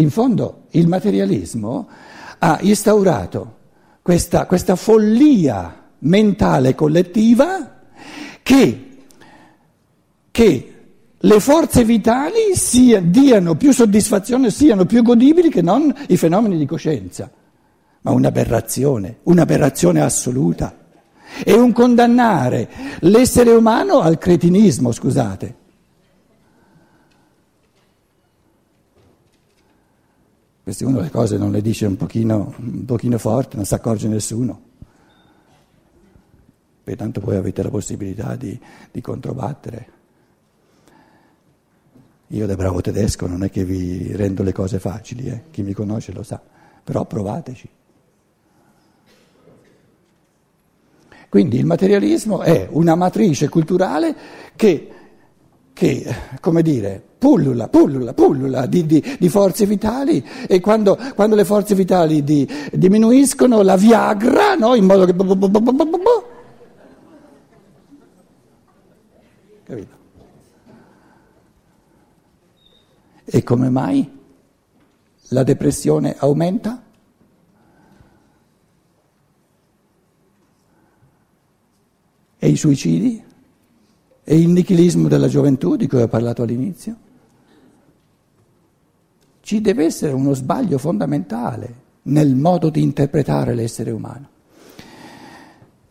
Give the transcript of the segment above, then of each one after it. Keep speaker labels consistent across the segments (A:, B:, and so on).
A: in fondo il materialismo ha instaurato questa, questa follia mentale collettiva che, che le forze vitali sia, diano più soddisfazione, siano più godibili che non i fenomeni di coscienza. Ma un'aberrazione, un'aberrazione assoluta. È un condannare l'essere umano al cretinismo, scusate. Queste uno le cose non le dice un pochino, un pochino forte, non si accorge nessuno. Perché tanto poi avete la possibilità di, di controbattere. Io da bravo tedesco non è che vi rendo le cose facili, eh? chi mi conosce lo sa, però provateci. Quindi il materialismo è una matrice culturale che, che come dire, pullula, pullula, pullula di, di, di forze vitali e quando, quando le forze vitali di, diminuiscono la Viagra, no? in modo che... Capito? E come mai la depressione aumenta? E i suicidi? E il nichilismo della gioventù di cui ho parlato all'inizio? Ci deve essere uno sbaglio fondamentale nel modo di interpretare l'essere umano.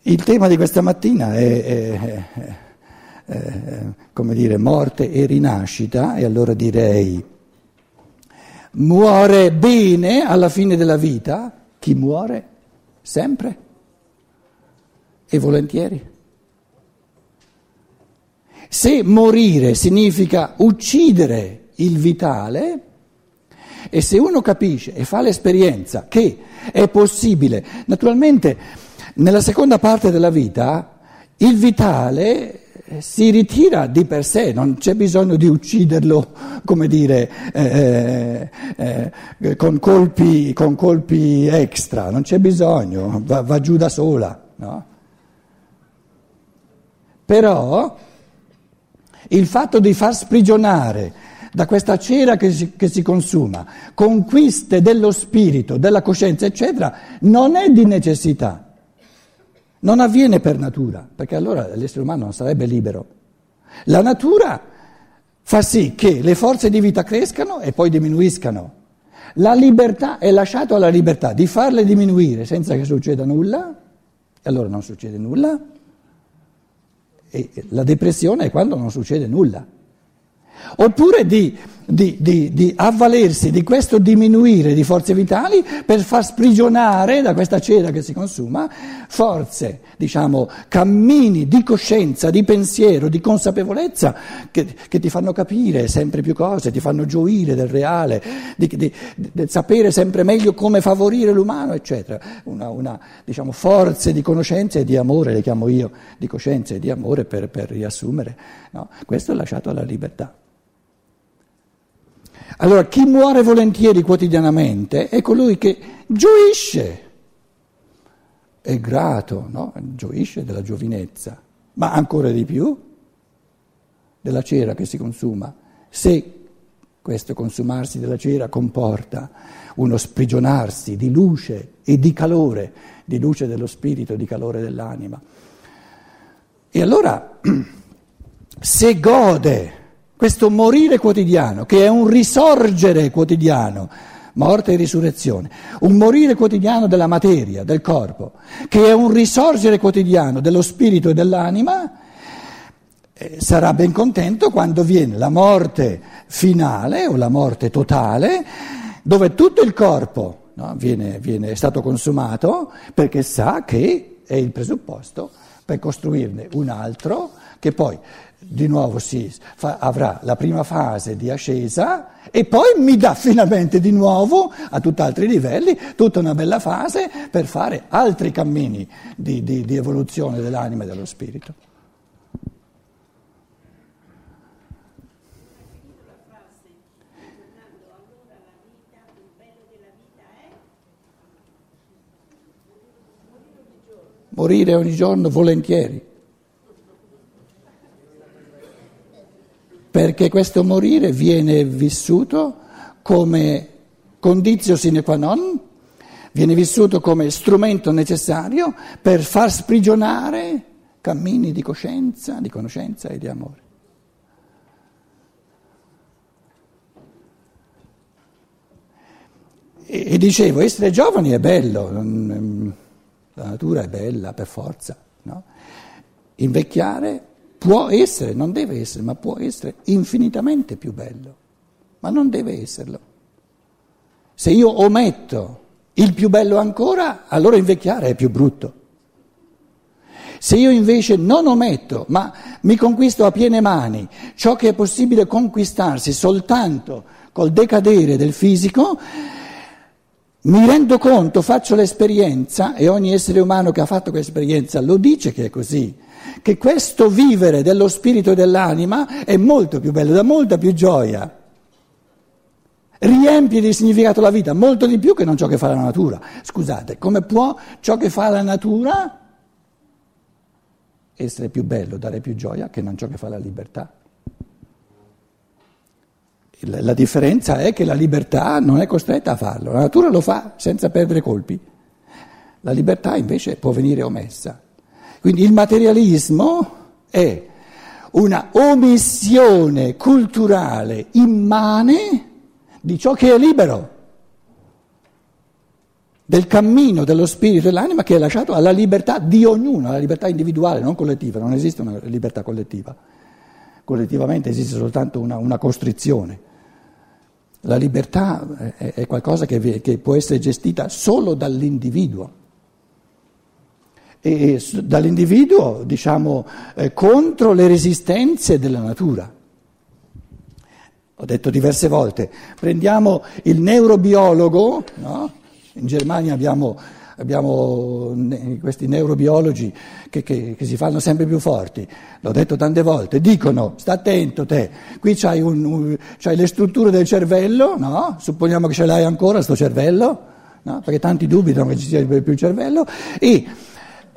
A: Il tema di questa mattina è, è, è, è come dire, morte e rinascita, e allora direi muore bene alla fine della vita chi muore sempre e volentieri. Se morire significa uccidere il vitale, e se uno capisce e fa l'esperienza che è possibile, naturalmente nella seconda parte della vita il vitale si ritira di per sé, non c'è bisogno di ucciderlo, come dire, eh, eh, eh con, colpi, con, colpi, extra, non c'è bisogno, va, va giù da sola. No? Però il fatto di far sprigionare da questa cera che si, che si, consuma conquiste dello spirito, della coscienza, eccetera, non è di necessità. Non avviene per natura, perché allora l'essere umano non sarebbe libero. La natura fa sì che le forze di vita crescano e poi diminuiscano. La libertà è lasciata alla libertà di farle diminuire senza che succeda nulla, e allora non succede nulla. La depressione è quando non succede nulla. Oppure di di, di, di, avvalersi di questo diminuire di forze vitali per far sprigionare da questa cera che si consuma forze, diciamo, cammini di coscienza, di pensiero, di consapevolezza che, che ti fanno capire sempre più cose, ti fanno gioire del reale, di, di, di sapere sempre meglio come favorire l'umano, eccetera. Una, una, diciamo, forze di conoscenza e di amore, le chiamo io, di coscienza e di amore per, per riassumere. No? Questo è lasciato alla libertà. Allora chi muore volentieri quotidianamente è colui che gioisce, è grato, no? gioisce della giovinezza, ma ancora di più della cera che si consuma. Se questo consumarsi della cera comporta uno sprigionarsi di luce e di calore, di luce dello spirito di calore dell'anima. E allora, se gode questo morire quotidiano, che è un risorgere quotidiano, morte e risurrezione, un morire quotidiano della materia, del corpo, che è un risorgere quotidiano dello spirito e dell'anima, eh, sarà ben contento quando viene la morte finale o la morte totale, dove tutto il corpo no, viene, viene, è stato consumato perché sa che è il presupposto per costruirne un altro che poi di nuovo si fa, avrà la prima fase di ascesa e poi mi dà finalmente di nuovo a tutt'altri livelli tutta una bella fase per fare altri cammini di, di, di evoluzione dell'anima e dello spirito. Morire ogni giorno volentieri. Perché questo morire viene vissuto come condizio sine qua non, viene vissuto come strumento necessario per far sprigionare cammini di coscienza, di conoscenza e di amore. E, dicevo, essere giovani è bello, la natura è bella per forza, no? invecchiare può essere, non deve essere, ma può essere infinitamente più bello, ma non deve esserlo. Se io ometto il più bello ancora, allora invecchiare è più brutto. Se io invece non ometto, ma mi conquisto a piene mani ciò che è possibile conquistarsi soltanto col decadere del fisico, mi rendo conto, faccio l'esperienza, e ogni essere umano che ha fatto quell'esperienza lo dice che è così, che questo vivere dello spirito e dell'anima è molto più bello, dà molta più gioia, riempie di significato la vita, molto di più che non ciò che fa la natura. Scusate, come può ciò che fa la natura essere più bello, dare più gioia che non ciò che fa la libertà? La differenza è che la libertà non è costretta a farlo, la natura lo fa senza perdere colpi, la libertà invece può venire omessa. Quindi il materialismo è una omissione culturale immane di ciò che è libero, del cammino dello spirito e dell'anima che è lasciato alla libertà di ognuno, alla libertà individuale, non collettiva, non esiste una libertà collettiva. Collettivamente esiste soltanto una, una costrizione. La libertà è qualcosa che, che può essere gestita solo dall'individuo. E dall'individuo, diciamo, eh, contro le resistenze della natura. Ho detto diverse volte, prendiamo il neurobiologo, no? in Germania abbiamo abbiamo questi neurobiologi che, che, che, si fanno sempre più forti, l'ho detto tante volte, dicono, sta attento te, qui c'hai, un, un, c'hai le strutture del cervello, no? supponiamo che ce l'hai ancora sto cervello, no? perché tanti dubitano che ci sia più il cervello, e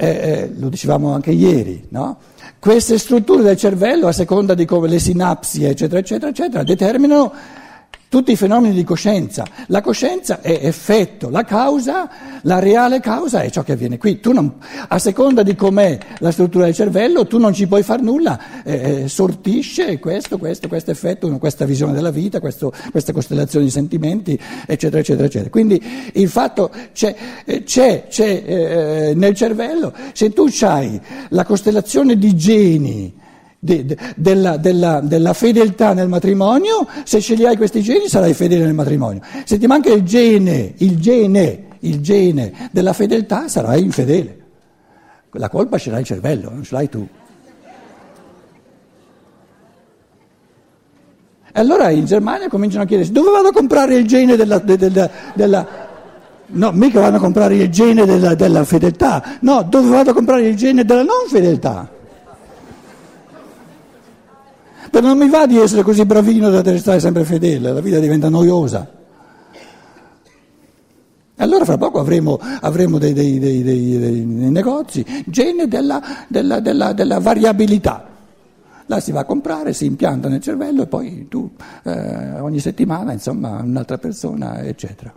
A: eh, eh, lo dicevamo anche ieri, no? queste strutture del cervello, a seconda di come le sinapsi, eccetera, eccetera, eccetera, determinano tutti i fenomeni di coscienza. La coscienza è effetto, la causa, la reale causa è ciò che avviene qui. Non, a seconda di com'è la struttura del cervello, tu non ci puoi fare nulla, eh, eh sortisce questo, questo, questo effetto, questa visione della vita, questo, questa costellazione di sentimenti, eccetera, eccetera, eccetera. Quindi il fatto c'è, eh, c'è, c'è eh, nel cervello, se tu hai la costellazione di geni, de, de, della, della, della, fedeltà nel matrimonio, se sceglierai questi geni sarai fedele nel matrimonio. Se ti manca il gene, il gene, il gene della fedeltà sarai infedele. La colpa ce l'hai il cervello, non ce l'hai tu. E allora in Germania cominciano a chiedersi dove vado a comprare il gene della, della, della No, mica vanno a comprare il gene della, della, fedeltà, no, dove vado a comprare il gene della non fedeltà? Però non mi va di essere così bravino da restare sempre fedele, la vita diventa noiosa. Allora fra poco avremo, avremo dei, dei, dei, dei, negozi, gene della, della, della, della, variabilità. Là si va a comprare, si impianta nel cervello e poi tu eh, ogni settimana, insomma, un'altra persona, eccetera.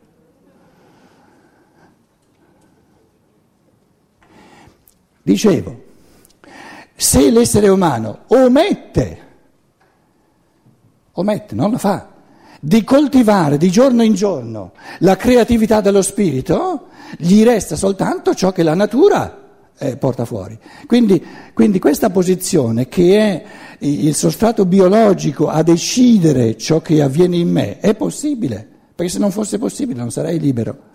A: Dicevo, se l'essere umano omette omette, non la fa, di coltivare di giorno in giorno la creatività dello spirito, gli resta soltanto ciò che la natura eh, porta fuori. Quindi, quindi questa posizione che è il sostrato biologico a decidere ciò che avviene in me è possibile, perché se non fosse possibile non sarei libero.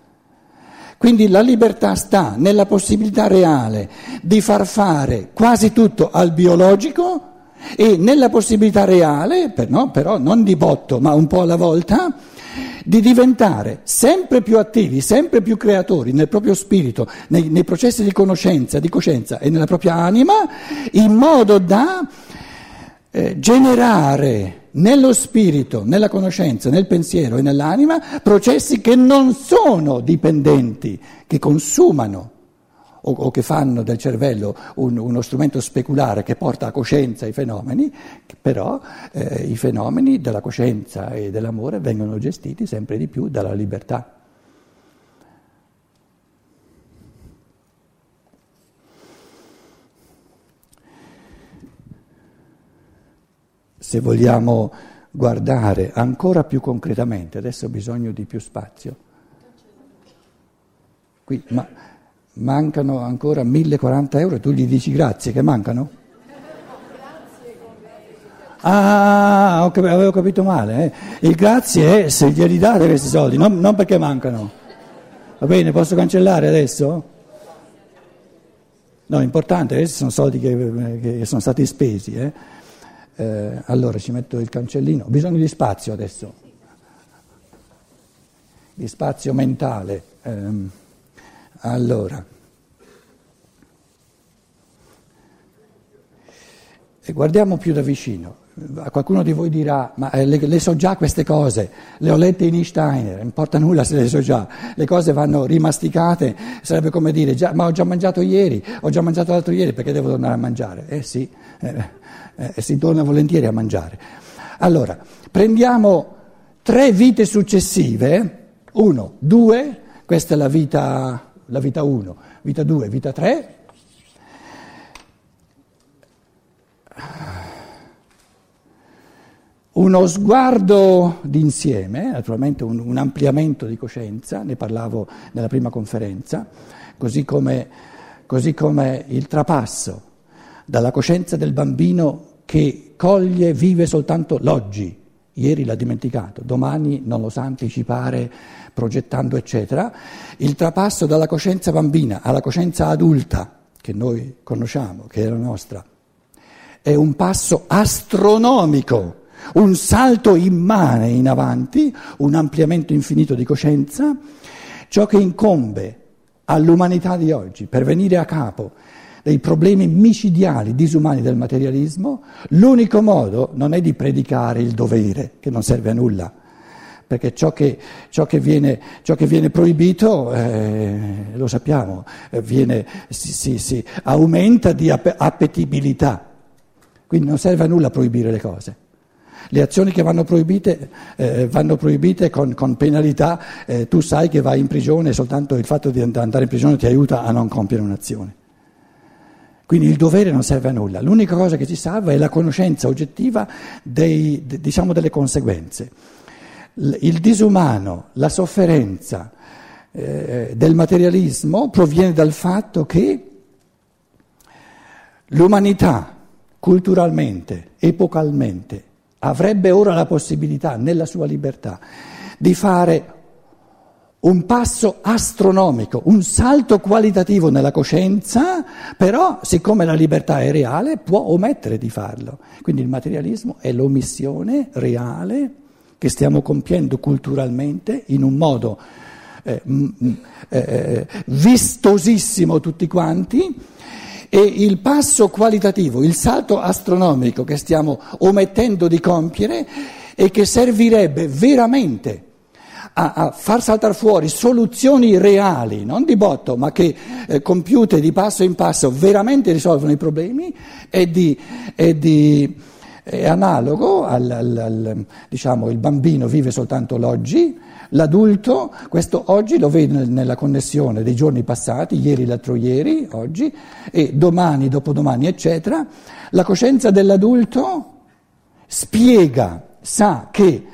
A: Quindi la libertà sta nella possibilità reale di far fare quasi tutto al biologico e nella possibilità reale, per, no, però non di botto, ma un po' alla volta, di diventare sempre più attivi, sempre più creatori nel proprio spirito, nei, nei processi di conoscenza, di coscienza e nella propria anima, in modo da eh, generare nello spirito, nella conoscenza, nel pensiero e nell'anima processi che non sono dipendenti, che consumano o, o che fanno del cervello un, uno strumento speculare che porta a coscienza i fenomeni, però eh, i fenomeni della coscienza e dell'amore vengono gestiti sempre di più dalla libertà. Se vogliamo guardare ancora più concretamente, adesso ho bisogno di più spazio. Qui, ma, mancano ancora 1040 euro e tu gli dici grazie che mancano? Ah, avevo capito male. Eh. Il grazie è se glieli date questi soldi, non, non, perché mancano. Va bene, posso cancellare adesso? No, è importante, questi sono soldi che, che sono stati spesi. Eh. Eh, allora ci metto il cancellino. Ho bisogno di spazio adesso, di spazio mentale. Eh, allora. E guardiamo più da vicino. Qualcuno di voi dirà, ma eh, le, le, so già queste cose, le ho lette in Einsteiner, non importa nulla se le so già, le cose vanno rimasticate, sarebbe come dire, già, ma ho già mangiato ieri, ho già mangiato l'altro ieri, perché devo tornare a mangiare? Eh sì, eh, eh, si torna volentieri a mangiare. Allora, prendiamo tre vite successive, uno, due, questa è la vita, la vita 1, vita 2, vita 3, Uno sguardo d'insieme, naturalmente un, un, ampliamento di coscienza, ne parlavo nella prima conferenza, così come, così come il trapasso dalla coscienza del bambino che coglie, vive soltanto l'oggi, ieri l'ha dimenticato, domani non lo sa anticipare progettando eccetera, il trapasso dalla coscienza bambina alla coscienza adulta che noi conosciamo, che è la nostra, è un passo astronomico un salto immane in avanti, un ampliamento infinito di coscienza, ciò che incombe all'umanità di oggi per venire a capo dei problemi micidiali, disumani del materialismo, l'unico modo non è di predicare il dovere, che non serve a nulla, perché ciò che, ciò che, viene, ciò che viene, proibito, eh, lo sappiamo, eh, viene, si, si, si aumenta di appetibilità, quindi non serve a nulla proibire le cose. Le azioni che vanno proibite eh, vanno proibite con, con penalità, eh, tu sai che vai in prigione soltanto il fatto di andare in prigione ti aiuta a non compiere un'azione. Quindi il dovere non serve a nulla, l'unica cosa che ci salva è la conoscenza oggettiva dei, diciamo, delle conseguenze. Il disumano, la sofferenza eh, del materialismo proviene dal fatto che l'umanità culturalmente, epocalmente, avrebbe ora la possibilità, nella sua libertà, di fare un passo astronomico, un salto qualitativo nella coscienza, però siccome la libertà è reale può omettere di farlo. Quindi il materialismo è l'omissione reale che stiamo compiendo culturalmente in un modo eh, eh, vistosissimo tutti quanti e il passo qualitativo, il salto astronomico che stiamo omettendo di compiere e che servirebbe veramente a, a far saltare fuori soluzioni reali, non di botto, ma che eh, compiute di passo in passo veramente risolvono i problemi, è, di, è, di, è analogo al, al, al, diciamo, il bambino vive soltanto l'oggi, L'adulto, questo oggi lo vede nella connessione dei giorni passati, ieri, l'altro ieri, oggi, e domani, dopodomani, eccetera. La coscienza dell'adulto spiega, sa che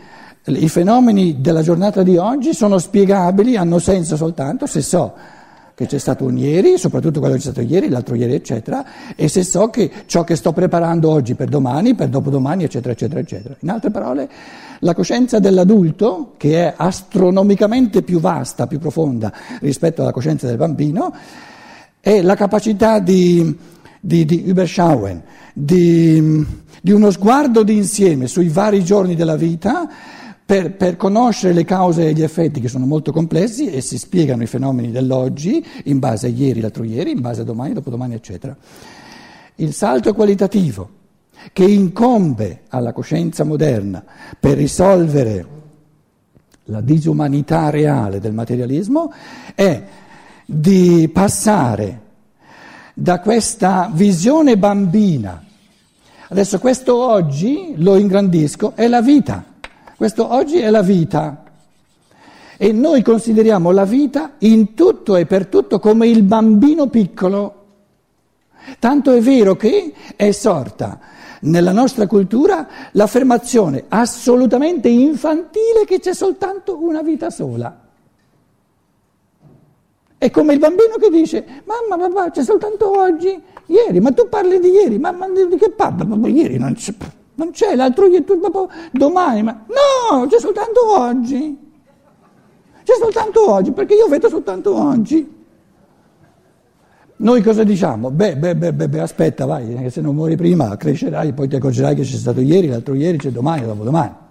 A: i fenomeni della giornata di oggi sono spiegabili, hanno senso soltanto se so che c'è stato un ieri, soprattutto quello che c'è stato ieri, l'altro ieri, eccetera, e se so che ciò che sto preparando oggi per domani, per dopodomani, eccetera, eccetera, eccetera. In altre parole, la coscienza dell'adulto, che è astronomicamente più vasta, più profonda rispetto alla coscienza del bambino, è la capacità di, di, di Überschauen, di, di uno sguardo d'insieme sui vari giorni della vita per, per, conoscere le cause e gli effetti che sono molto complessi e si spiegano i fenomeni dell'oggi in base a ieri, l'altro ieri, in base a domani, dopodomani, eccetera. Il salto qualitativo che incombe alla coscienza moderna per risolvere la disumanità reale del materialismo è di passare da questa visione bambina. Adesso questo oggi, lo ingrandisco, è la vita. Questo oggi è la vita. E noi consideriamo la vita in tutto e per tutto come il bambino piccolo. Tanto è vero che è sorta nella nostra cultura l'affermazione assolutamente infantile che c'è soltanto una vita sola. È come il bambino che dice, mamma, papà, c'è soltanto oggi, ieri, ma tu parli di ieri, ma, ma di che parli? Ma ieri non c'è, non c'è, l'altro ieri, tu, papà, domani, ma no, c'è soltanto oggi. C'è soltanto oggi, perché io vedo soltanto oggi. Noi cosa diciamo? Beh, beh, beh, beh, aspetta, vai, se non muori prima crescerai, poi ti accorgerai che c'è stato ieri, l'altro ieri, c'è domani, dopodomani.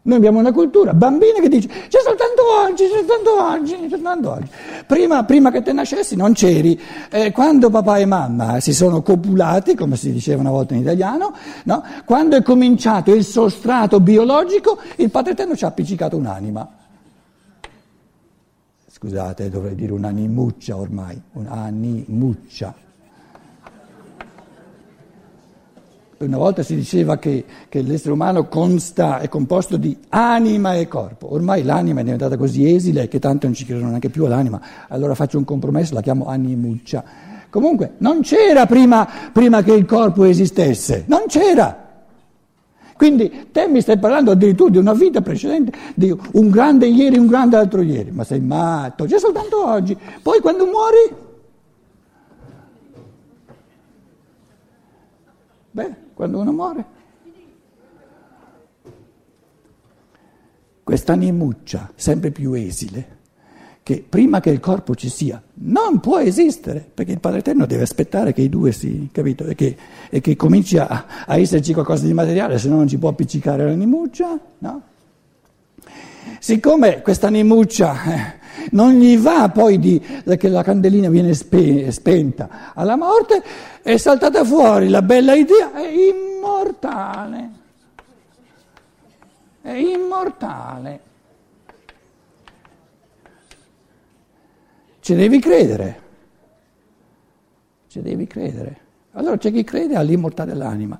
A: Noi abbiamo una cultura bambina che dice c'è soltanto oggi, c'è soltanto oggi, c'è soltanto oggi. Prima, prima che te nascessi non c'eri. Eh, quando papà e mamma si sono copulati, come si diceva una volta in italiano, no? quando è cominciato il sostrato biologico, il Padre Eterno ci ha appiccicato un'anima. Scusate, dovrei dire un'animuccia ormai, un'animuccia. Una volta si diceva che, che, l'essere umano consta, è composto di anima e corpo, ormai l'anima è diventata così esile che tanto non ci credono neanche più all'anima, allora faccio un compromesso, la chiamo animuccia. Comunque non c'era prima, prima che il corpo esistesse, non c'era. Quindi te mi stai parlando addirittura di una vita precedente, di un grande ieri, un grande altro ieri, ma sei matto, c'è soltanto oggi. Poi quando muori... Beh, quando uno muore. Quest'animuccia sempre più esile, che prima che il corpo ci sia, non può esistere, perché il Padre Eterno deve aspettare che i due si, capito, e che, e che cominci a, a, esserci qualcosa di materiale, se no non ci può appiccicare l'animuccia, no? Siccome questa animuccia eh, non gli va poi di, che la candelina viene spe, spenta alla morte, è saltata fuori la bella idea, è immortale, è immortale. Ci devi credere, ci devi credere. Allora c'è chi crede all'immortale dell'anima,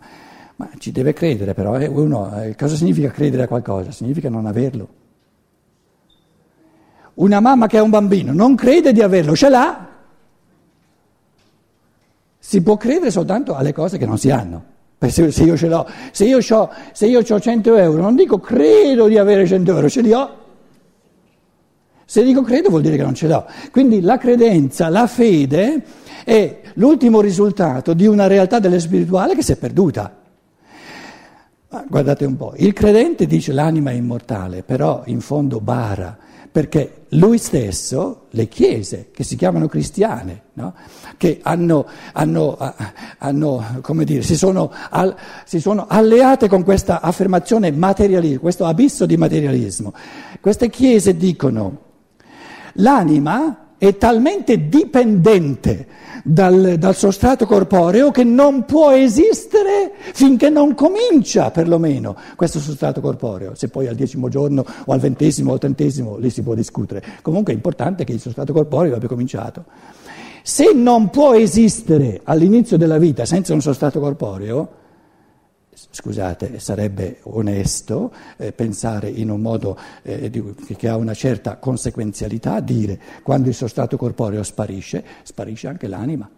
A: ma ci deve credere però, eh, uno, eh, cosa significa credere a qualcosa? Significa non averlo. Una mamma che ha un bambino non crede di averlo, ce l'ha. Si può credere soltanto alle cose che non si hanno. Se, se io ce l'ho, se io, ho, se io ho 100 euro, non dico credo di avere 100 euro, ce li ho. Se dico credo vuol dire che non ce l'ho. Quindi la credenza, la fede è l'ultimo risultato di una realtà delle spirituale che si è perduta. Ma guardate un po', il credente dice l'anima è immortale, però in fondo bara perché lui stesso, le chiese che si chiamano cristiane, no? che hanno, hanno, hanno, come dire, si, sono, si sono alleate con questa affermazione materialismo, questo abisso di materialismo, queste chiese dicono l'anima è talmente dipendente dal, dal, sostrato corporeo che non può esistere finché non comincia perlomeno questo sostrato corporeo. Se poi al decimo giorno o al ventesimo o al trentesimo lì si può discutere. Comunque è importante che il sostrato corporeo abbia cominciato. Se non può esistere all'inizio della vita senza un sostrato corporeo, scusate, sarebbe onesto eh, pensare in un modo eh, di, che ha una certa conseguenzialità, dire quando il sostrato corporeo sparisce, sparisce anche l'anima.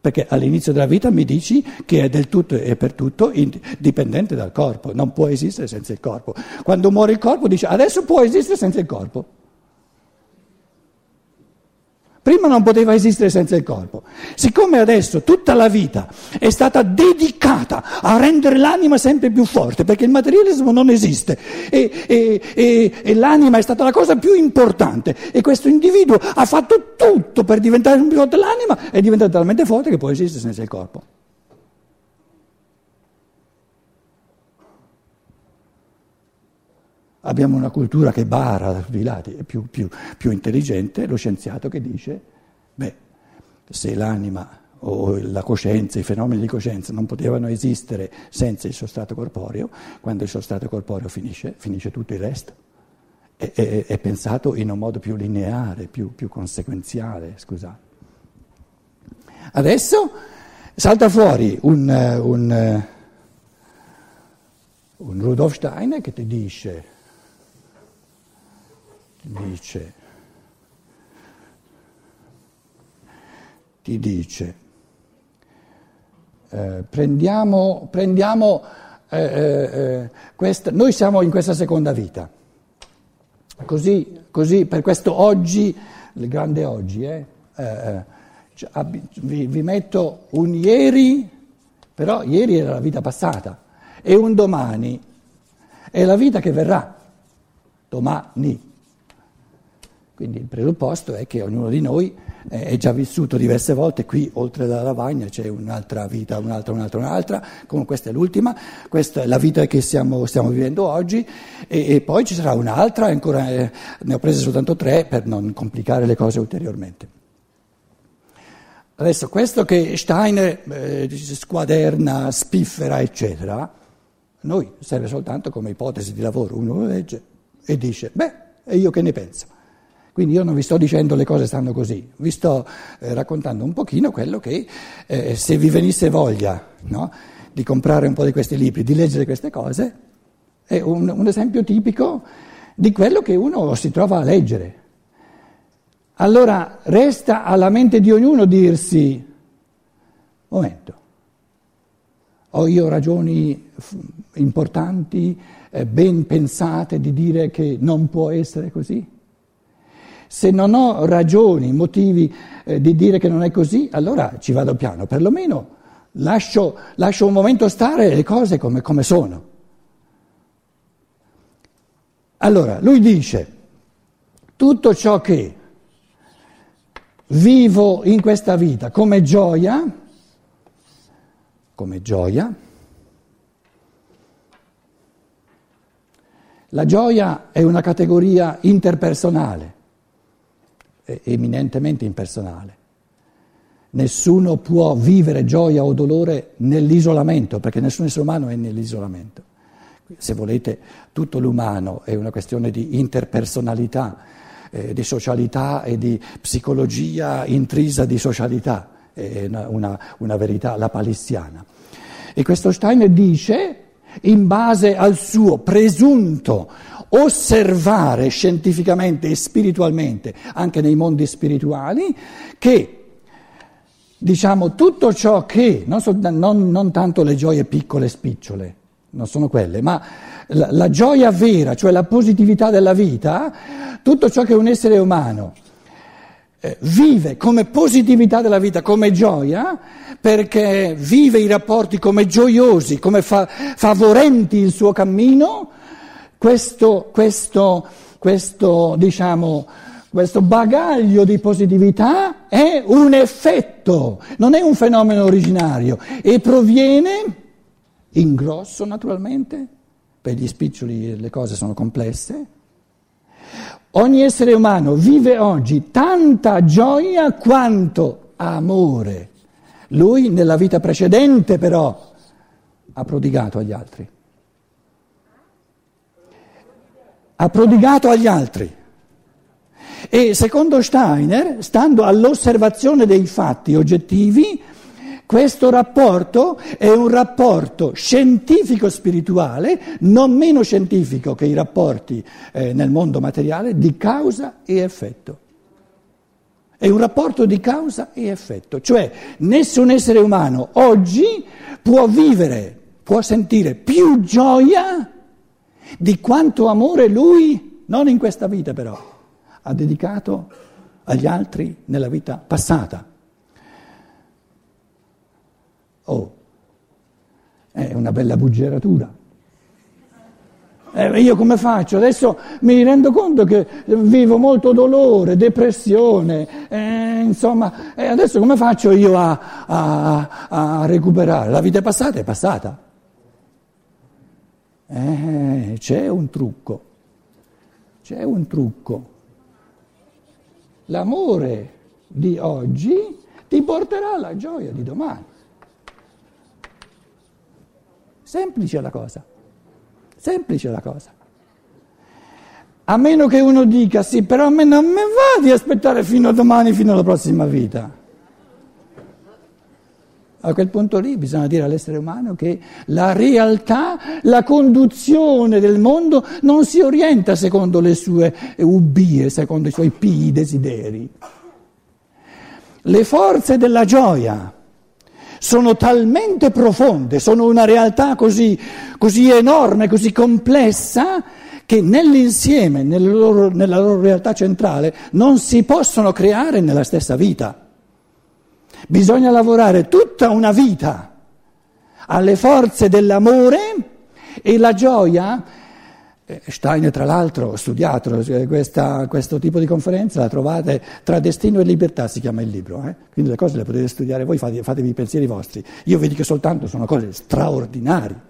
A: Perché all'inizio della vita mi dici che è del tutto e per tutto dipendente dal corpo, non può esistere senza il corpo. Quando muore il corpo dice adesso può esistere senza il corpo. Prima non poteva esistere senza il corpo. Siccome adesso tutta la vita è stata dedicata a rendere l'anima sempre più forte, perché il materialismo non esiste e, e, e, e l'anima è stata la cosa più importante e questo individuo ha fatto tutto per diventare più forte l'anima, è diventata talmente forte che può esistere senza il corpo. Abbiamo una cultura che bara da i lati, è più, più, più intelligente lo scienziato che dice, beh, se l'anima o la coscienza, i fenomeni di coscienza non potevano esistere senza il sostrato corporeo, quando il sostrato corporeo finisce, finisce tutto il resto. È, è, è pensato in un modo più lineare, più, più conseguenziale, scusate. Adesso salta fuori un, un, un Rudolf Steiner che ti dice, dice, ti dice eh, prendiamo, prendiamo eh, eh, eh, questa, noi siamo in questa seconda vita, così, così per questo oggi, il grande oggi, eh, eh, vi, vi metto un ieri, però ieri era la vita passata, e un domani è la vita che verrà, domani. Quindi il presupposto è che ognuno di noi è già vissuto diverse volte, qui oltre alla lavagna c'è un'altra vita, un'altra, un'altra, un'altra, come questa è l'ultima, questa è la vita che stiamo, stiamo vivendo oggi e, e, poi ci sarà un'altra, ancora, eh, ne ho prese soltanto tre per non complicare le cose ulteriormente. Adesso questo che Steiner eh, squaderna, spiffera, eccetera, noi serve soltanto come ipotesi di lavoro, uno lo legge e dice, beh, e io che ne penso? Quindi io non vi sto dicendo le cose stanno così, vi sto eh, raccontando un pochino quello che eh, se vi venisse voglia no, di comprare un po' di questi libri, di leggere queste cose, è un, un esempio tipico di quello che uno si trova a leggere. Allora resta alla mente di ognuno dirsi, momento, ho io ragioni importanti, eh, ben pensate di dire che non può essere così? Se non ho ragioni, motivi eh, di dire che non è così, allora ci vado piano, perlomeno lascio, lascio un momento stare le cose come, come sono. Allora, lui dice, tutto ciò che vivo in questa vita come gioia, come gioia, la gioia è una categoria interpersonale eminentemente impersonale. Nessuno può vivere gioia o dolore nell'isolamento, perché nessun essere umano è nell'isolamento. Se volete, tutto l'umano è una questione di interpersonalità, eh, di socialità e di psicologia intrisa di socialità, è una, una, una verità lapalissiana. E questo Steiner dice, in base al suo presunto osservare scientificamente e spiritualmente, anche nei mondi spirituali, che diciamo tutto ciò che, non, so, non, non tanto le gioie piccole e spicciole, non sono quelle, ma la, la gioia vera, cioè la positività della vita, tutto ciò che un essere umano eh, vive come positività della vita, come gioia, perché vive i rapporti come gioiosi, come fa, favorenti il suo cammino, questo, questo, questo, diciamo, questo bagaglio di positività è un effetto, non è un fenomeno originario e proviene in grosso naturalmente, per gli spiccioli le cose sono complesse. Ogni essere umano vive oggi tanta gioia quanto amore. Lui nella vita precedente però ha prodigato agli altri. Ha prodigato agli altri. E secondo Steiner, stando all'osservazione dei fatti oggettivi, questo rapporto è un rapporto scientifico-spirituale, non meno scientifico che i rapporti eh, nel mondo materiale, di causa e effetto. È un rapporto di causa e effetto, cioè nessun essere umano oggi può vivere, può sentire più gioia di quanto amore lui, non in questa vita però, ha dedicato agli altri nella vita passata. Oh, è una bella buggeratura. Eh, io come faccio? Adesso mi rendo conto che vivo molto dolore, depressione, eh, insomma, eh, adesso come faccio io a, a, a recuperare? La vita passata è passata. Eh, c'è un trucco, c'è un trucco. L'amore di oggi ti porterà alla gioia di domani. Semplice la cosa, semplice la cosa. A meno che uno dica sì, però a me non mi va di aspettare fino a domani, fino alla prossima vita. A quel punto lì bisogna dire all'essere umano che la realtà, la conduzione del mondo non si orienta secondo le sue ubbie, secondo i suoi pii desideri. Le forze della gioia sono talmente profonde, sono una realtà così, così enorme, così complessa, che nell'insieme, nella loro, nella loro realtà centrale, non si possono creare nella stessa vita. Bisogna lavorare tutta una vita alle forze dell'amore e la gioia. Eh, Steiner, tra l'altro, ha studiato eh, questa, questo tipo di conferenza, la trovate tra Destino e Libertà, si chiama il libro, eh? quindi le cose le potete studiare voi, fate, fatevi i pensieri vostri. Io vi dico soltanto, sono cose straordinarie.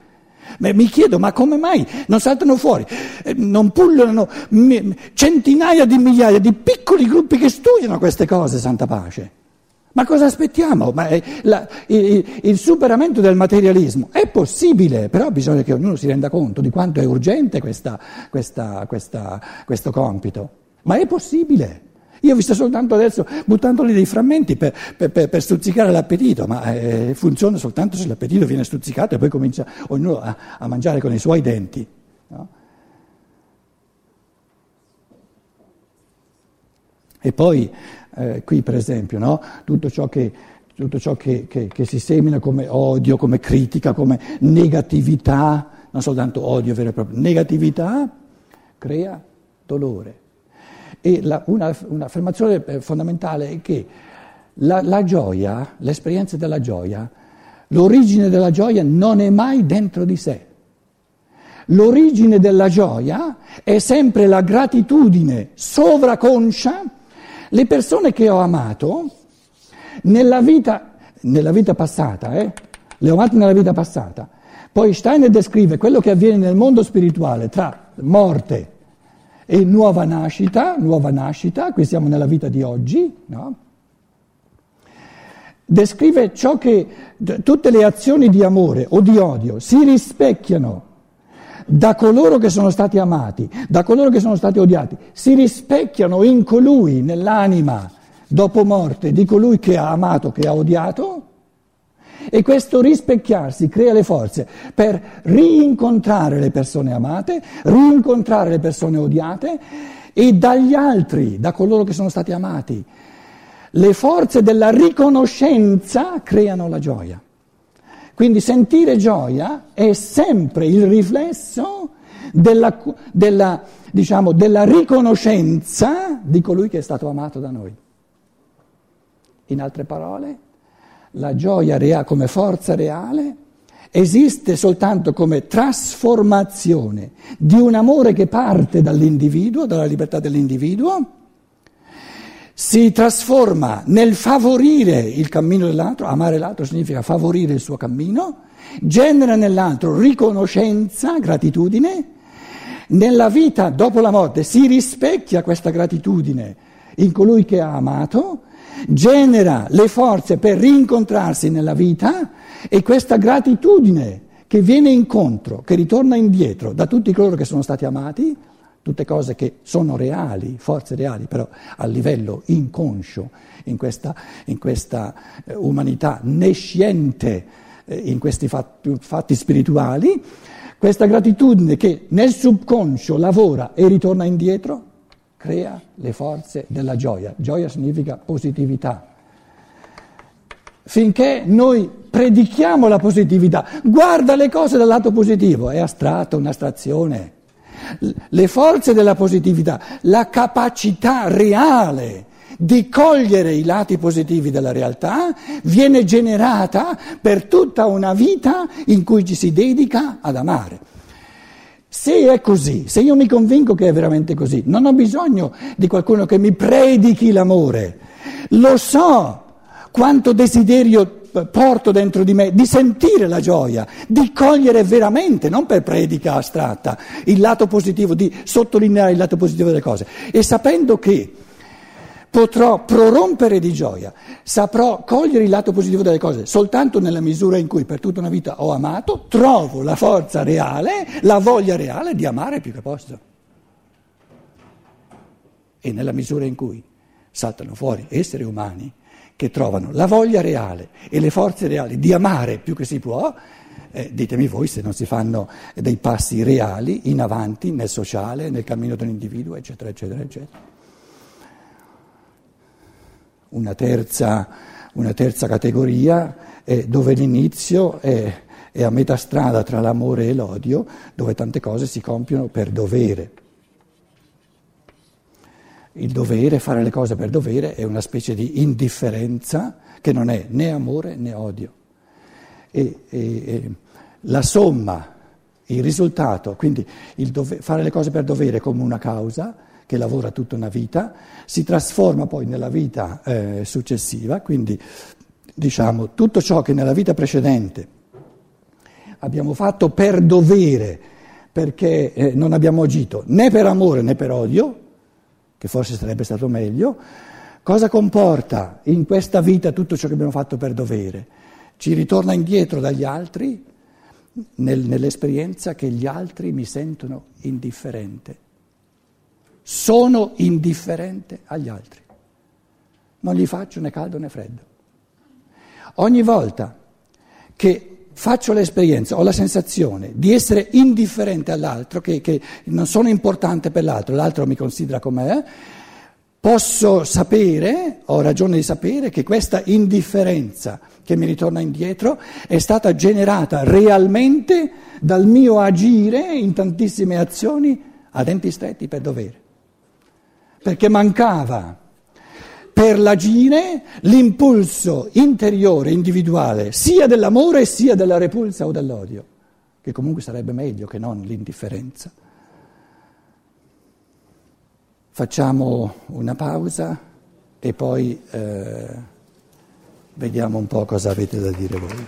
A: Ma mi chiedo, ma come mai non saltano fuori, eh, non pullano centinaia di migliaia di piccoli gruppi che studiano queste cose, santa pace? Ma cosa aspettiamo? Ma la, il, il, superamento del materialismo è possibile, però bisogna che ognuno si renda conto di quanto è urgente questa, questa, questa, questo compito. Ma è possibile. Io ho visto soltanto adesso buttandoli dei frammenti per, per, per, per stuzzicare l'appetito, ma eh, funziona soltanto se l'appetito viene stuzzicato e poi comincia ognuno a, a mangiare con i suoi denti. No? E poi eh, qui per esempio, no? tutto ciò, che, tutto ciò che, che, che, si semina come odio, come critica, come negatività, non soltanto odio vero e proprio, negatività crea dolore. E la, una, un'affermazione eh, fondamentale è che la, la gioia, l'esperienza della gioia, l'origine della gioia non è mai dentro di sé. L'origine della gioia è sempre la gratitudine sovraconscia le persone che ho amato nella vita, nella vita passata, eh, le ho amate nella vita passata. Poi Steiner descrive quello che avviene nel mondo spirituale tra morte e nuova nascita, nuova nascita, qui siamo nella vita di oggi, no? descrive ciò che tutte le azioni di amore o di odio si rispecchiano da coloro che sono stati amati, da coloro che sono stati odiati, si rispecchiano in colui, nell'anima dopo morte di colui che ha amato, che ha odiato, e questo rispecchiarsi crea le forze per rincontrare le persone amate, rincontrare le persone odiate e dagli altri, da coloro che sono stati amati. Le forze della riconoscenza creano la gioia. Quindi sentire gioia è sempre il riflesso della, della, diciamo, della riconoscenza di colui che è stato amato da noi. In altre parole, la gioia rea, come forza reale esiste soltanto come trasformazione di un amore che parte dall'individuo, dalla libertà dell'individuo, si trasforma nel favorire il cammino dell'altro, amare l'altro significa favorire il suo cammino, genera nell'altro riconoscenza, gratitudine, nella vita dopo la morte si rispecchia questa gratitudine in colui che ha amato, genera le forze per rincontrarsi nella vita e questa gratitudine che viene incontro, che ritorna indietro da tutti coloro che sono stati amati, tutte cose che sono reali, forze reali, però a livello inconscio, in questa, in questa eh, umanità nesciente, eh, in questi fatti, fatti spirituali, questa gratitudine che nel subconscio lavora e ritorna indietro, crea le forze della gioia. Gioia significa positività. Finché noi predichiamo la positività, guarda le cose dal lato positivo, è astratto, un'astrazione le forze della positività, la capacità reale di cogliere i lati positivi della realtà viene generata per tutta una vita in cui ci si dedica ad amare. Se è così, se io mi convinco che è veramente così, non ho bisogno di qualcuno che mi predichi l'amore. Lo so quanto desiderio porto dentro di me, di sentire la gioia, di cogliere veramente, non per predica astratta, il lato positivo, di sottolineare il lato positivo delle cose. E sapendo che potrò prorompere di gioia, saprò cogliere il lato positivo delle cose soltanto nella misura in cui per tutta una vita ho amato, trovo la forza reale, la voglia reale di amare più che posso. E nella misura in cui saltano fuori esseri umani che trovano la voglia reale e le forze reali di amare più che si può, eh, ditemi voi se non si fanno dei passi reali in avanti nel sociale, nel cammino dell'individuo, eccetera, eccetera, eccetera. Una terza, una terza categoria è dove l'inizio è, è a metà strada tra l'amore e l'odio, dove tante cose si compiono per dovere. Il dovere, fare le cose per dovere, è una specie di indifferenza che non è né amore né odio. E, e, e la somma, il risultato, quindi il dove, fare le cose per dovere come una causa che lavora tutta una vita, si trasforma poi nella vita eh, successiva, quindi diciamo tutto ciò che nella vita precedente abbiamo fatto per dovere, perché eh, non abbiamo agito né per amore né per odio, che forse sarebbe stato meglio, cosa comporta in questa vita tutto ciò che abbiamo fatto per dovere? Ci ritorna indietro dagli altri nel, nell'esperienza che gli altri mi sentono indifferente. Sono indifferente agli altri. Non gli faccio né caldo né freddo. Ogni volta che faccio l'esperienza, ho la sensazione di essere indifferente all'altro, che, che non sono importante per l'altro, l'altro mi considera come è, posso sapere, ho ragione di sapere, che questa indifferenza che mi ritorna indietro è stata generata realmente dal mio agire in tantissime azioni a denti stretti per dovere. Perché mancava per l'agire l'impulso interiore, individuale, sia dell'amore sia della repulsa o dell'odio, che comunque sarebbe meglio che non l'indifferenza. Facciamo una pausa e poi eh, vediamo un po' cosa avete da dire voi.